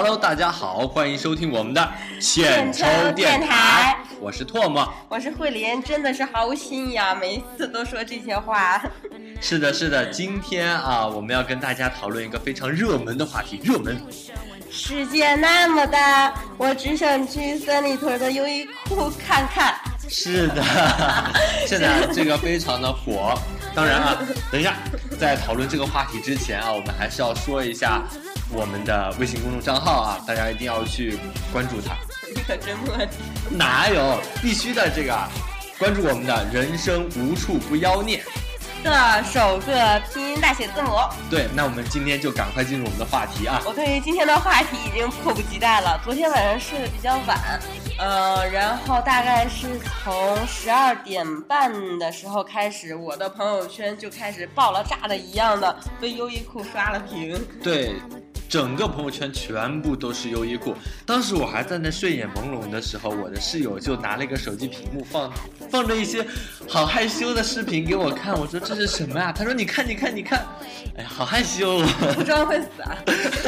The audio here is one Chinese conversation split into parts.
Hello，大家好，欢迎收听我们的浅抽电台，我是唾沫，我是慧琳，真的是毫无新意啊，每一次都说这些话。是的，是的，今天啊，我们要跟大家讨论一个非常热门的话题，热门。世界那么大，我只想去三里屯的优衣库看看。是的，现在这个非常的火。当然啊，等一下，在讨论这个话题之前啊，我们还是要说一下我们的微信公众账号啊，大家一定要去关注它。你可真磨叽。哪有？必须的，这个关注我们的人生无处不妖孽。的首个拼音大写字母。对，那我们今天就赶快进入我们的话题啊！我对于今天的话题已经迫不及待了。昨天晚上睡得比较晚，呃，然后大概是从十二点半的时候开始，我的朋友圈就开始爆了炸的一样的被优衣库刷了屏。对。整个朋友圈全部都是优衣库。当时我还在那睡眼朦胧的时候，我的室友就拿了一个手机屏幕放放着一些好害羞的视频给我看。我说这是什么啊？他说你看你看你看，哎呀好害羞。不装会死啊？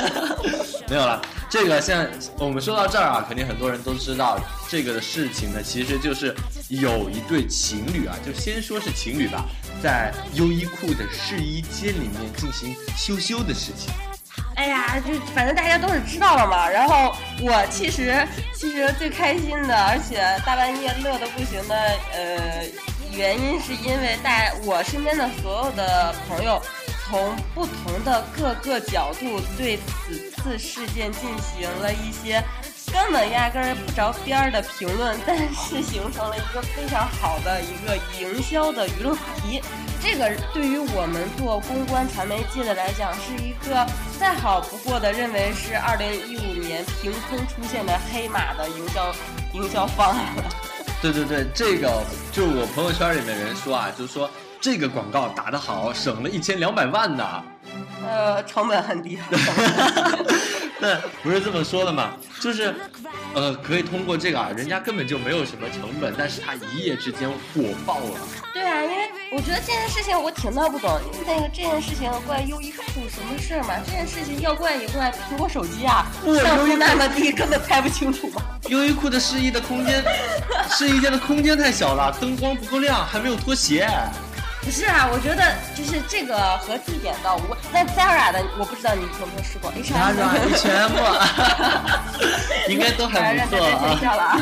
没有了。这个现在我们说到这儿啊，肯定很多人都知道这个的事情呢，其实就是有一对情侣啊，就先说是情侣吧，在优衣库的试衣间里面进行羞羞的事情。哎呀，就反正大家都是知道了嘛。然后我其实其实最开心的，而且大半夜乐得不行的，呃，原因是因为带我身边的所有的朋友，从不同的各个角度对此次事件进行了一些。根本压根儿不着边儿的评论，但是形成了一个非常好的一个营销的舆论话题。这个对于我们做公关传媒界的来讲，是一个再好不过的，认为是二零一五年凭空出现的黑马的营销营销方案了。对对对，这个就是我朋友圈里面人说啊，就是说这个广告打得好，省了一千两百万呢。呃，成本很低。那 不是这么说的嘛？就是，呃，可以通过这个啊，人家根本就没有什么成本，但是他一夜之间火爆了。对啊，因为我觉得这件事情我挺闹不懂，那个这件事情怪优衣库什么事儿嘛？这件事情要怪也怪苹果手机啊，像素那么低，根本拍不清楚嘛。优衣库的试衣的空间，试衣间的空间太小了，灯光不够亮，还没有拖鞋。不是啊，我觉得就是这个和地点倒无关。那 Zara 的我不知道你有没有试过，Zara 全部 应该都还不错啊。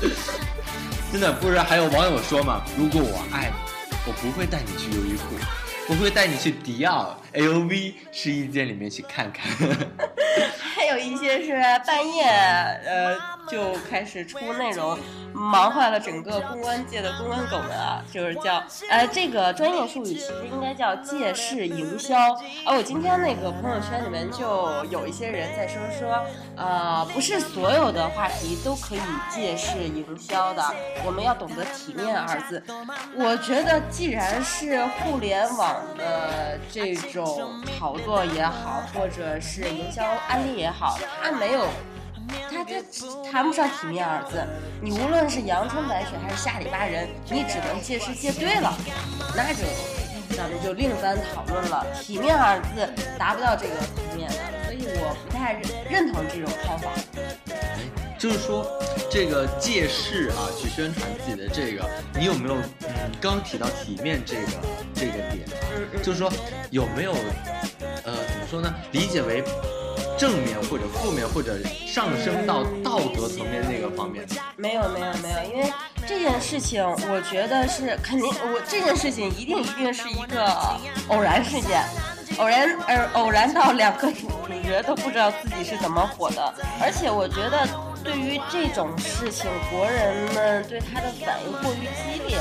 真的不是，还有网友说嘛，如果我爱你，我不会带你去优衣库，我会带你去迪奥、LV 试衣间里面去看看。还有一些是半夜，呃，就开始出那种。忙坏了整个公关界的公关狗们啊，就是叫呃这个专业术语其实应该叫借势营销。而我今天那个朋友圈里面就有一些人在说说，呃不是所有的话题都可以借势营销的，我们要懂得体面二字。我觉得既然是互联网的这种炒作也好，或者是营销案例也好，它没有。他他谈不上体面二字，你无论是阳春白雪还是下里巴人，你只能借势借对了，那就咱们就另番讨论了。体面二字达不到这个层面的，所以我不太认同这种看法。就是说，这个借势啊，去宣传自己的这个，你有没有嗯，刚提到体面这个这个点啊？就是说有没有呃，怎么说呢？理解为。正面或者负面或者上升到道德层面那个方面，没有没有没有，因为这件事情，我觉得是肯定，我这件事情一定一定是一个偶然事件，偶然而偶然到两个主角都不知道自己是怎么火的，而且我觉得对于这种事情，国人们对他的反应过于激烈。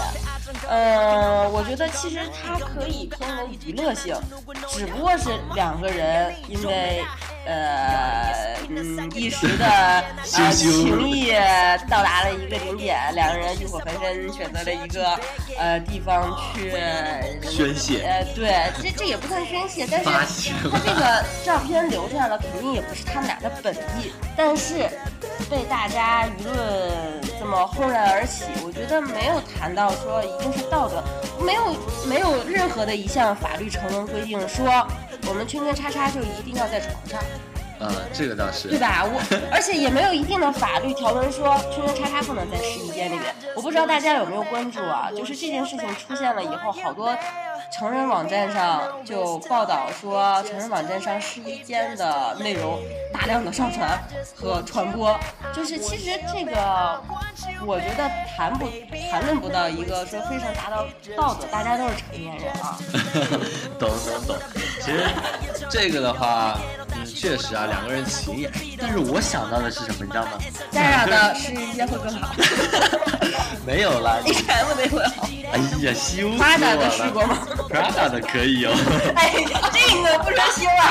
呃，我觉得其实它可以偏为娱乐性，只不过是两个人因为呃嗯一时的呃情谊到达了一个顶点，两个人欲火焚身，选择了一个呃地方去宣泄。呃，对，这这也不算宣泄，但是他这个照片留下了，肯定也不是他们俩的本意，但是被大家舆论这么轰然而起，我觉得没有谈到说。一定是道德，没有没有任何的一项法律成文规定说我们圈圈叉叉就一定要在床上。嗯，这个倒是，对吧？我 而且也没有一定的法律条文说圈圈叉叉不能在试衣间里面。我不知道大家有没有关注啊？就是这件事情出现了以后，好多。成人网站上就报道说，成人网站上试衣间的内容大量的上传和传播，就是其实这个，我觉得谈不谈论不到一个说非常达到道德，大家都是成年人啊。懂懂懂，其实这个的话，嗯，确实啊，两个人情谊，但是我想到的是什么，你知道吗？家长的试衣间会更好。没有啦，H&M 的会好。哎呀，羞死我了。Prada 的试过吗？Prada 的可以哦。哎呀，这个不说羞啊。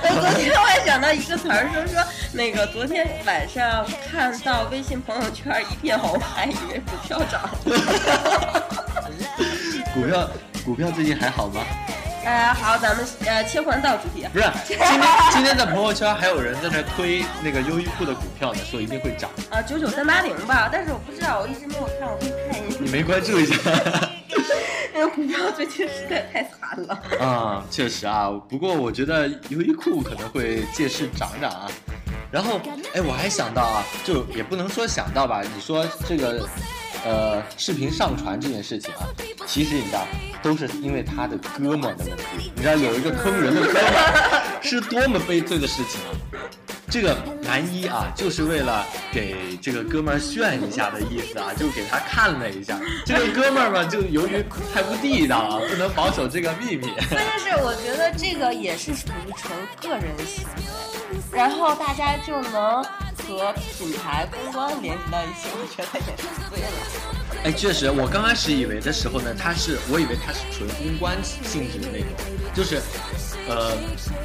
我昨天我还想到一个词儿，说说那个昨天晚上看到微信朋友圈一片红，还以为股票涨了。股票股票最近还好吗？呃，好，咱们呃切换到主题。不是，今天今天在朋友圈还有人在那推那个优衣库的股票呢，说一定会涨。啊，九九三八零吧，但是我不知道，我一直没有看，我可以看一下。你没关注一下？那个股票最近实在太惨了。啊，确实啊，不过我觉得优衣库可能会借势涨涨啊。然后，哎，我还想到啊，就也不能说想到吧，你说这个。呃，视频上传这件事情啊，其实你知道，都是因为他的哥们的问题。你知道有一个坑人的哥们，是多么悲催的事情啊！这个男一啊，就是为了给这个哥们儿炫一下的意思啊，就给他看了一下。这个哥们儿嘛，就由于太不地道啊，不能保守这个秘密。关键是我觉得这个也是属于纯个人行为，然后大家就能。和品牌公关联系到一起，我觉得也是对了。哎，确实，我刚开始以为的时候呢，它是，我以为它是纯公关性质的那种，就是，呃，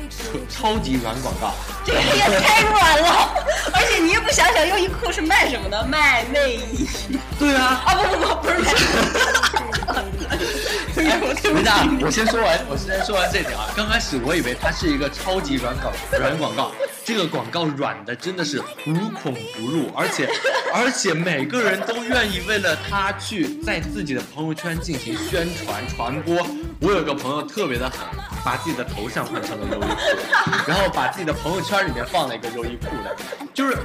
纯超级软广告。这个也太软了，而且你也不想想，优衣库是卖什么的？卖内衣。对啊。啊不不不，不是。等一下，我先说完，我先说完这点啊。刚开始我以为它是一个超级软广软广告。这个广告软的真的是无孔不入，而且 而且每个人都愿意为了它去在自己的朋友圈进行宣传传播。我有个朋友特别的狠，把自己的头像换成了优衣库，然后把自己的朋友圈里面放了一个优衣库的，就是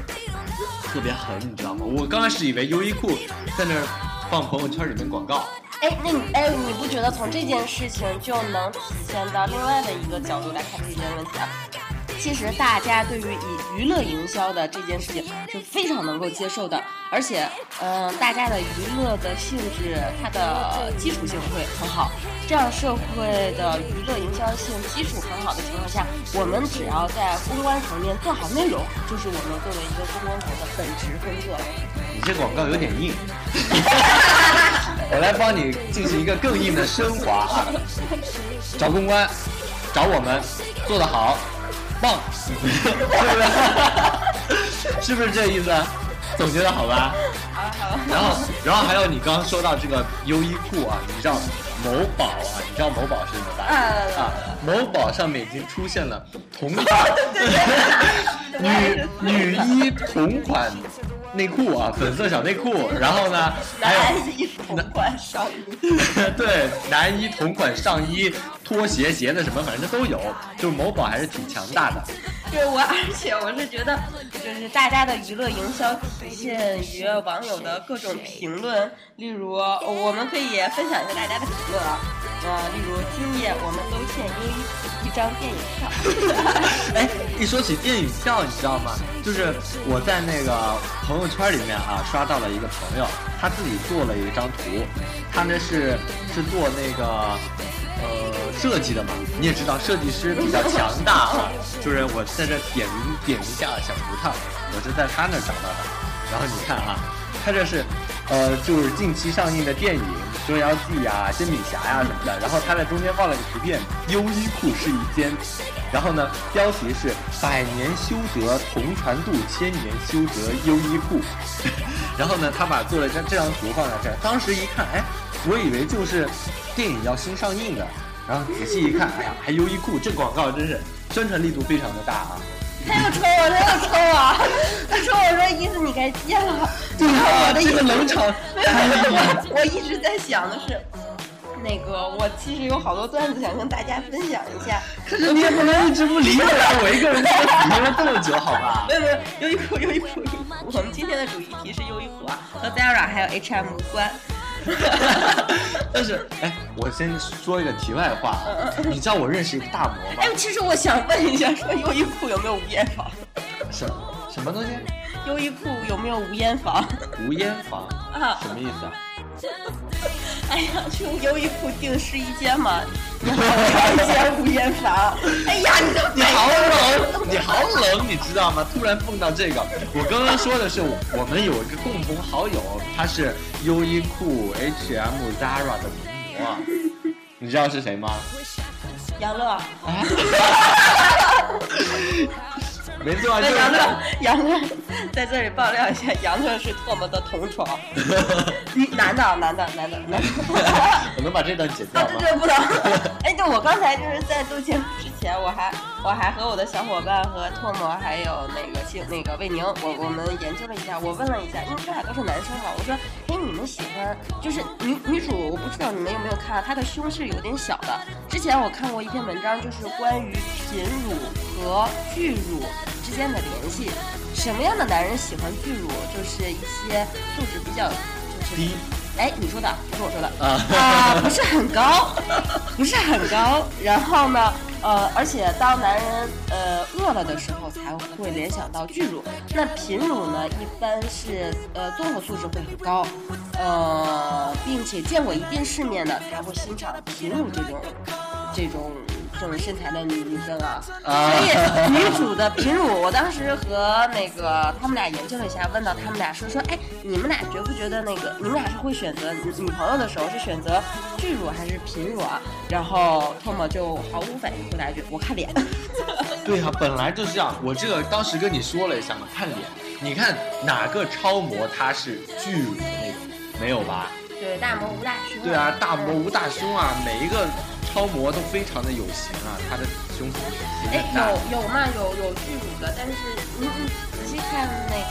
特别狠，你知道吗？我刚开始以为优衣库在那儿放朋友圈里面广告。哎，那你哎，你不觉得从这件事情就能体现到另外的一个角度来看这件问题啊？其实大家对于以娱乐营销的这件事情是非常能够接受的，而且，嗯，大家的娱乐的性质，它的基础性会很好。这样社会的娱乐营销性基础很好的情况下，我们只要在公关层面做好内容，就是我们作为一个公关层的本职工作。你这广告有点硬，我来帮你进行一个更硬的升华啊！找公关，找我们，做得好。棒，是不是？是不是这意思？总结的好吧？好，好。然后，然后还有你刚刚说到这个优衣库啊，你知道某宝啊，你知道某宝是什么吧？啊，某宝上面已经出现了同款女女衣同款。内裤啊，粉色小内裤，然后呢，男衣同款上衣，对，男衣同款上衣、拖鞋、鞋子什么，反正都有，就是某宝还是挺强大的。对我，而且我是觉得，就是大家的娱乐营销体现于网友的各种评论，例如，我们可以分享一下大家的评论啊，呃，例如今夜我们都欠优衣库一张电影票。哎，一说起电影票，你知道吗？就是我在那个朋友圈里面啊，刷到了一个朋友，他自己做了一张图，他呢是是做那个。呃，设计的嘛，你也知道，设计师比较强大啊。就是我在这点名点名下小葡萄，我是在他那找到的。然后你看啊，他这是，呃，就是近期上映的电影《捉妖记》呀、《煎饼侠》呀什么的。然后他在中间放了个图片，优衣库试衣间。然后呢，标题是“百年修得同船渡，千年修得优衣库”。然后呢，他把做了张这张图放在这儿。当时一看，哎，我以为就是。电影要新上映的，然后仔细一看，哎呀，还优衣库，这广告真是宣传力度非常的大啊！他又抽我，他又抽我，他说我说意思你该戒了，对啊，这个冷场，我我一直在想的是，那个我其实有好多段子想跟大家分享一下。可是你也不能一直不理我呀，我一个人在体验了这么久，好吧？没有没有，优衣库优衣库优衣库，我们今天的主题是优衣库啊，和 Zara 还有 H&M 无关。但是，哎，我先说一个题外话，你知道我认识一个大魔吗？哎，其实我想问一下，说优衣库有没有无烟房？什什么东西？优衣库有没有无烟房？无烟房啊？什么意思啊？哎呀，去优衣库订试衣间嘛，你好挑一间无烟房。哎呀，你都你好冷，你好冷，你知道吗？突然蹦到这个，我刚刚说的是我们有一个共同好友，他是优衣库、H&M、Zara 的名模，你知道是谁吗？杨乐。没错，那杨乐，杨乐在这里爆料一下，杨乐是特么的同床，男的，男的，男的，男的。我能把这段剪掉吗？这不能。哎，对，我刚才就是在录节目之前，我还我还和我的小伙伴和唾沫还有那个姓那个魏宁，我我们研究了一下，我问了一下，因为这俩都是男生嘛，我说，哎，你们喜欢就是女女主，我不知道你们有没有看，她的胸是有点小的。之前我看过一篇文章，就是关于贫乳和巨乳。之间的联系，什么样的男人喜欢巨乳？就是一些素质比较就是低。哎，你说的不是我说的啊，不是很高，不是很高。然后呢，呃，而且当男人呃饿了的时候，才会联想到巨乳。那贫乳呢，一般是呃综合素质会很高，呃，并且见过一定世面的才会欣赏贫乳这种这种。这种身材的女女生啊，所以女主的贫乳，我当时和那个他们俩研究了一下，问到他们俩说说，哎，你们俩觉不觉得那个你们俩是会选择女朋友的时候是选择巨乳还是平乳啊？然后托马就毫无反应回答一句，我看脸。对啊，本来就是这样。我这个当时跟你说了一下嘛，看脸。你看哪个超模她是巨乳的那种？没有吧？对，大模无大胸。对啊，大模无大胸啊，每一个。超模都非常的有型啊，她的胸型哎，有有嘛，有有巨乳的，但是你你仔细看那个，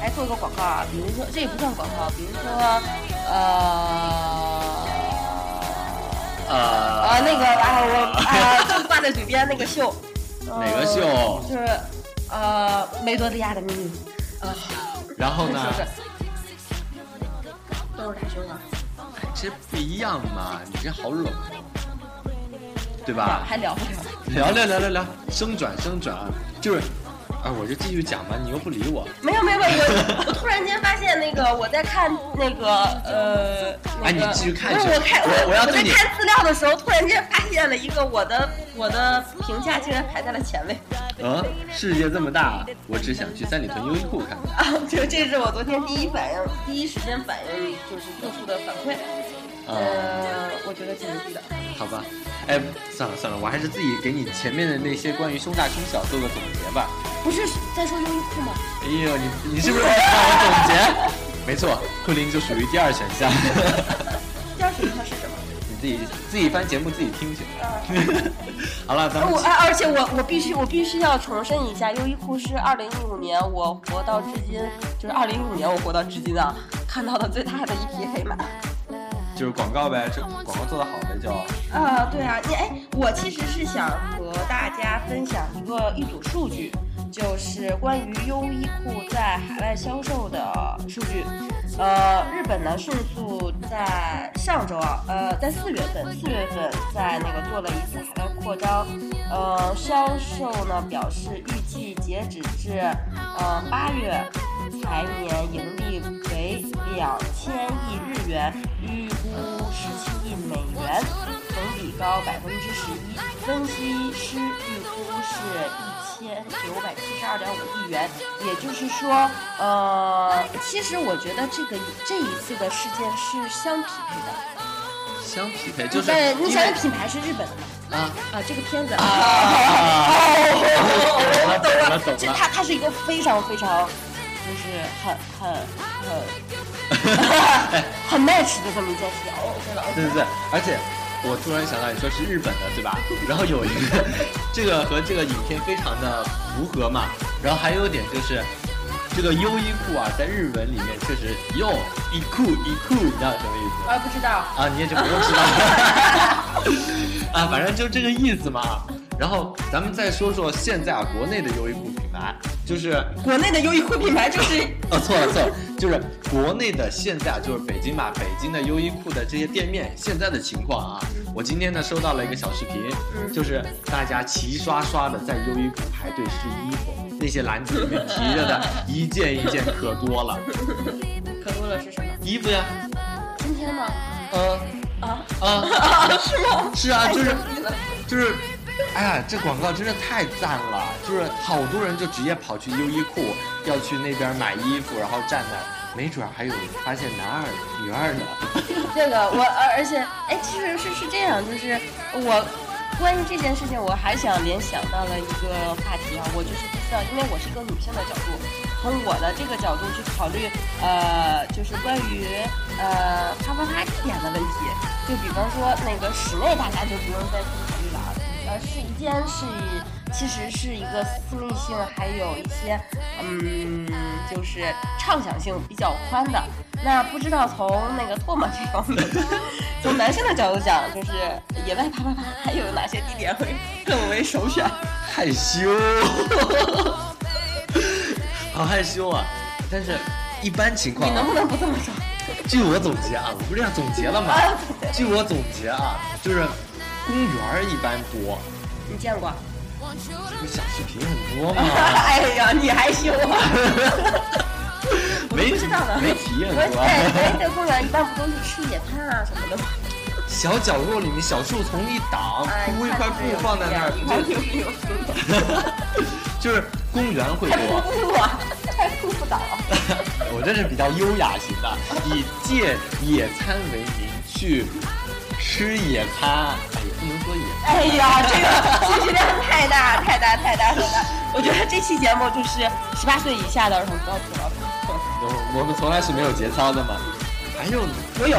来做一个广告啊，比如说这也不算广告，比如说呃呃那个啊我啊就挂在嘴边那个秀，哪个秀？就是呃梅多利亚的秘密啊。然后呢？都是大胸啊。这不一样嘛，你这好冷。对吧？还聊不聊？聊聊聊聊聊，升转升转，就是，啊，我就继续讲吧，你又不理我。没有没有没有，我我突然间发现那个我在看那个呃，哎，你继续看。一下我看我我要在看资料的时候，突然间发现了一个我的我的评价竟然排在了前位。嗯，世界这么大，我只想去三里屯优衣库看看。啊，就这是我昨天第一反应，第一时间反应就是做出的反馈。呃，我觉得挺牛逼的。好吧。哎，算了算了，我还是自己给你前面的那些关于胸大胸小做个总结吧。不是在说优衣库吗？哎呦，你你是不是在看我总结？没错，库林就属于第二选项。第二选项是什么？你自己自己翻节目自己听去。好了，咱们。我而且我我必须我必须要重申一下，优衣库是二零一五年我活到至今，就是二零一五年我活到至今啊，看到的最大的一匹黑马。就是广告呗，这广告做的好呗，就。啊，对啊，你哎，我其实是想和大家分享一个一组数据，就是关于优衣库在海外销售的数据。呃，日本呢迅速在上周啊，呃，在四月份，四月份在那个做了一次海外扩张，呃，销售呢表示预计截止至呃八月。财年盈利两千亿日元，预估十七亿美元，同比高百分之十一。分析师预估是一千九百七十二点五亿元。也就是说，呃，其实我觉得这个这一次的事件是相匹配的。相匹配就是？你想，品牌是日本的嘛？啊啊，这个片子啊，我懂了懂了，这它它是一个非常非常。就是很很很 很 match 的这么一件事哦。对对对，而且我突然想到，你说是日本的对吧？然后有一个这个和这个影片非常的符合嘛。然后还有一点就是，这个优衣库啊，在日文里面确实用衣库衣库，你知道什么意思？啊，不知道。啊，你也就不用知道。啊，反正就这个意思嘛。然后咱们再说说现在啊，国内的优衣库品牌，就是国内的优衣库品牌就是 哦，错了错了，就是国内的现在啊，就是北京嘛，北京的优衣库的这些店面现在的情况啊。我今天呢收到了一个小视频，就是大家齐刷刷的在优衣库排队试衣服，那些篮子里面提着的一件一件可多了。可多了是什么？衣服呀。今天吗？嗯。啊啊？是吗？是啊，就是就是。哎呀，这广告真的太赞了！就是好多人就直接跑去优衣库，要去那边买衣服，然后站那，没准还有发现男二、女二呢。这个我，而而且，哎，其实是是这样，就是我关于这件事情，我还想联想到了一个话题啊，我就是不知道，因为我是一个女性的角度，从我的这个角度去考虑，呃，就是关于呃啪啪啪地点的问题，就比方说那个室内，大家就不用再。呃，试衣间是，其实是一个私密性，还有一些，嗯，就是畅想性比较宽的。那不知道从那个唾沫这方面，从男性的角度讲，就是野外啪啪啪，还有哪些地点会更为首选？害羞，好害羞啊！但是，一般情况，你能不能不这么说？据我总结啊，我不是要总结了吗？据我总结啊，就是。公园一般多，你见过？这个小视频很多吗。哎呀，你还羞啊？没知道呢，没体验过。哎哎，在公园一般不都是吃野餐啊什么的吗？小角落里面，小树丛一挡，铺一块布放在那儿，就是公园会多。太铺不倒。我这是比较优雅型的，以借野餐为名去。吃野餐，哎，不能说野。哎呀，这个信息量太大，太大，太大，太大。我觉得这期节目就是十八岁以下的儿童不要听了。我我们从来是没有节操的嘛。还有，我有，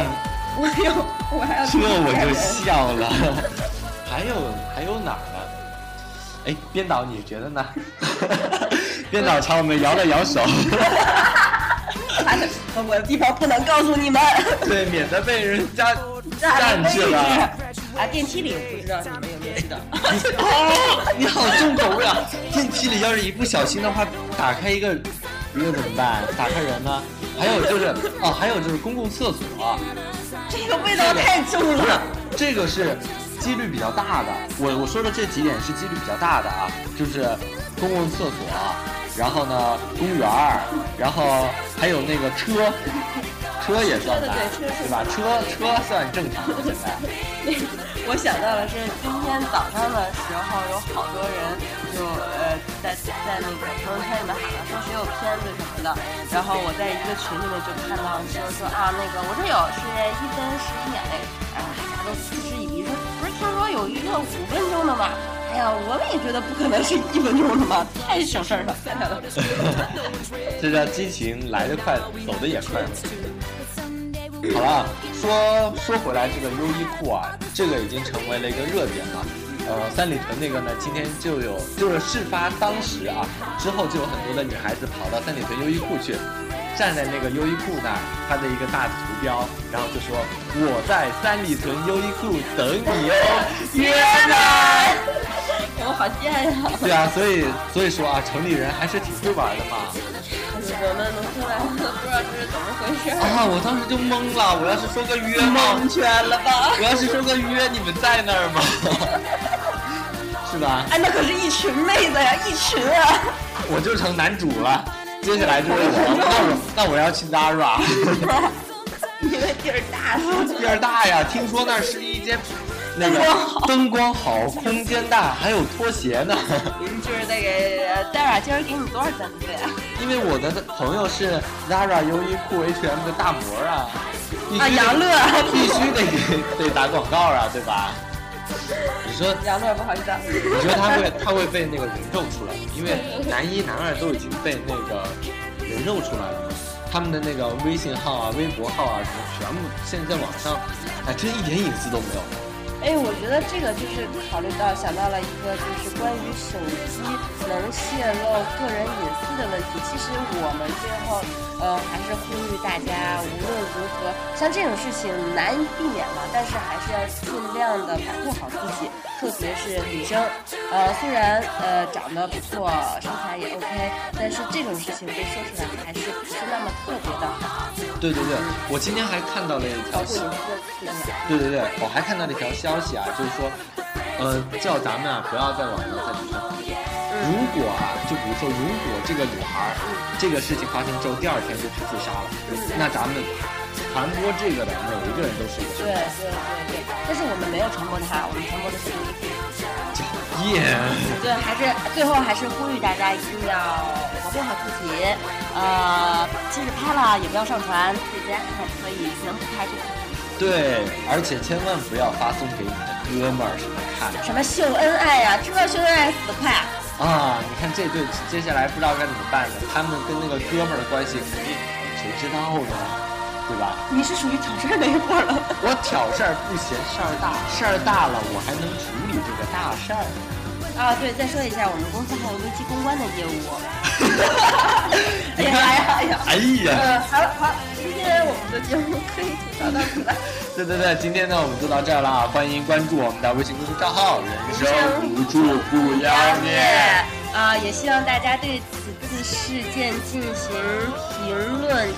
我有，我还要。这我就笑了。还有还有哪儿呢？哎，编导你觉得呢？编导朝我们摇了摇手。我的地方不能告诉你们。对，免得被人家。占去了啊！电梯里不知道你们有没有知道？哦，你好重口味啊！电梯里要是一不小心的话，打开一个一个怎么办？打开人呢？还有就是哦，还有就是公共厕所，这个味道太重了。这个是几率比较大的。我我说的这几点是几率比较大的啊，就是公共厕所，然后呢公园儿，然后还有那个车。车也算吧，对吧？车车算正常。现在，我想到的是今天早上的时候，有好多人就呃在在那个朋友圈里面喊了说谁有片子什么的，然后我在一个群里面就看到说说啊那个我这有是一分十一秒内，然后大家都嗤之以鼻说不是听说有一个五分钟的吗？哎呀，我们也觉得不可能是一分钟的嘛，太省事儿了，太了。这叫激情来得快，走得也快。好了，说说回来，这个优衣库啊，这个已经成为了一个热点了。呃，三里屯那个呢，今天就有，就是事发当时啊，之后就有很多的女孩子跑到三里屯优衣库去，站在那个优衣库那儿，它的一个大图标，然后就说我在三里屯优衣库等你哦，约来。我好贱呀！对啊，所以所以说啊，城里人还是挺会玩的嘛。我们农村来的，不知道这是怎么回事啊！我当时就懵了，我要是说个约，蒙圈了吧？我要是说个约，你们在那儿吗？是吧？哎，那可是一群妹子呀，一群啊！我就成男主了，接下来就是我，那我那我要去 Zara，因为地儿大，地儿大呀！听说那是一间。灯光好，灯光好，空间大，还有拖鞋呢。您就是那个 Zara 今儿给你多少赞助费啊？因为我的朋友是 Zara、优衣库、H&M 的大模啊，啊杨乐 必须得给得打广告啊，对吧？你说杨乐不好意思，你说他会他会被那个人肉出来？因为男一男二都已经被那个人肉出来了，他们的那个微信号啊、微博号啊什么全部现在网上，哎，真一点隐私都没有。哎，我觉得这个就是考虑到想到了一个，就是关于手机能泄露个人隐私的问题。其实我们最后，呃，还是呼吁大家，无论如何，像这种事情难以避免嘛，但是还是要尽量的保护好自己，特别是女生。呃，虽然呃长得不错，身材也 OK，但是这种事情被说出来还是不是那么特别的好。对对对，我今天还看到了一条消息。对对对，我还看到了一条。消息啊，就是说，呃，叫咱们啊不要在网上再传胡言。如果啊，就比如说，如果这个女孩这个事情发生之后，第二天就去自杀了，那咱们传播这个的每一个人都是一个。对对对对，但是我们没有传播她，我们传播的是对，还是最后还是呼吁大家一定要保护好自己。呃，即使拍了也不要上传，自己在家看看可以，能不拍就不。对，而且千万不要发送给你的哥们儿什么看。什么秀恩爱呀？知道秀恩爱死得快啊！你看这对接下来不知道该怎么办呢？他们跟那个哥们儿的关系肯定谁知道呢？对吧？你是属于挑事儿那一伙了。我挑事儿不嫌事儿大，事儿大了我还能处理这个大事儿。啊，对，再说一下，我们公司还有危机公关的业务。哎呀哎呀哎呀！哎呀！嗯，好了好，今天我们的节目可以吐槽到此了。对对对，今天呢我们就到这儿了啊！欢迎关注我们的微信公众账号“人生无处不妖孽”。啊，也希望大家对此次事件进行评论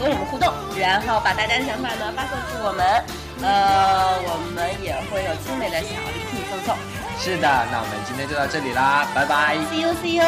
及和我们互动，然后把大家的想法呢发送给我们，呃，我们也会有精美的小礼品赠送。是的，那我们今天就到这里啦，拜拜。See you, see you.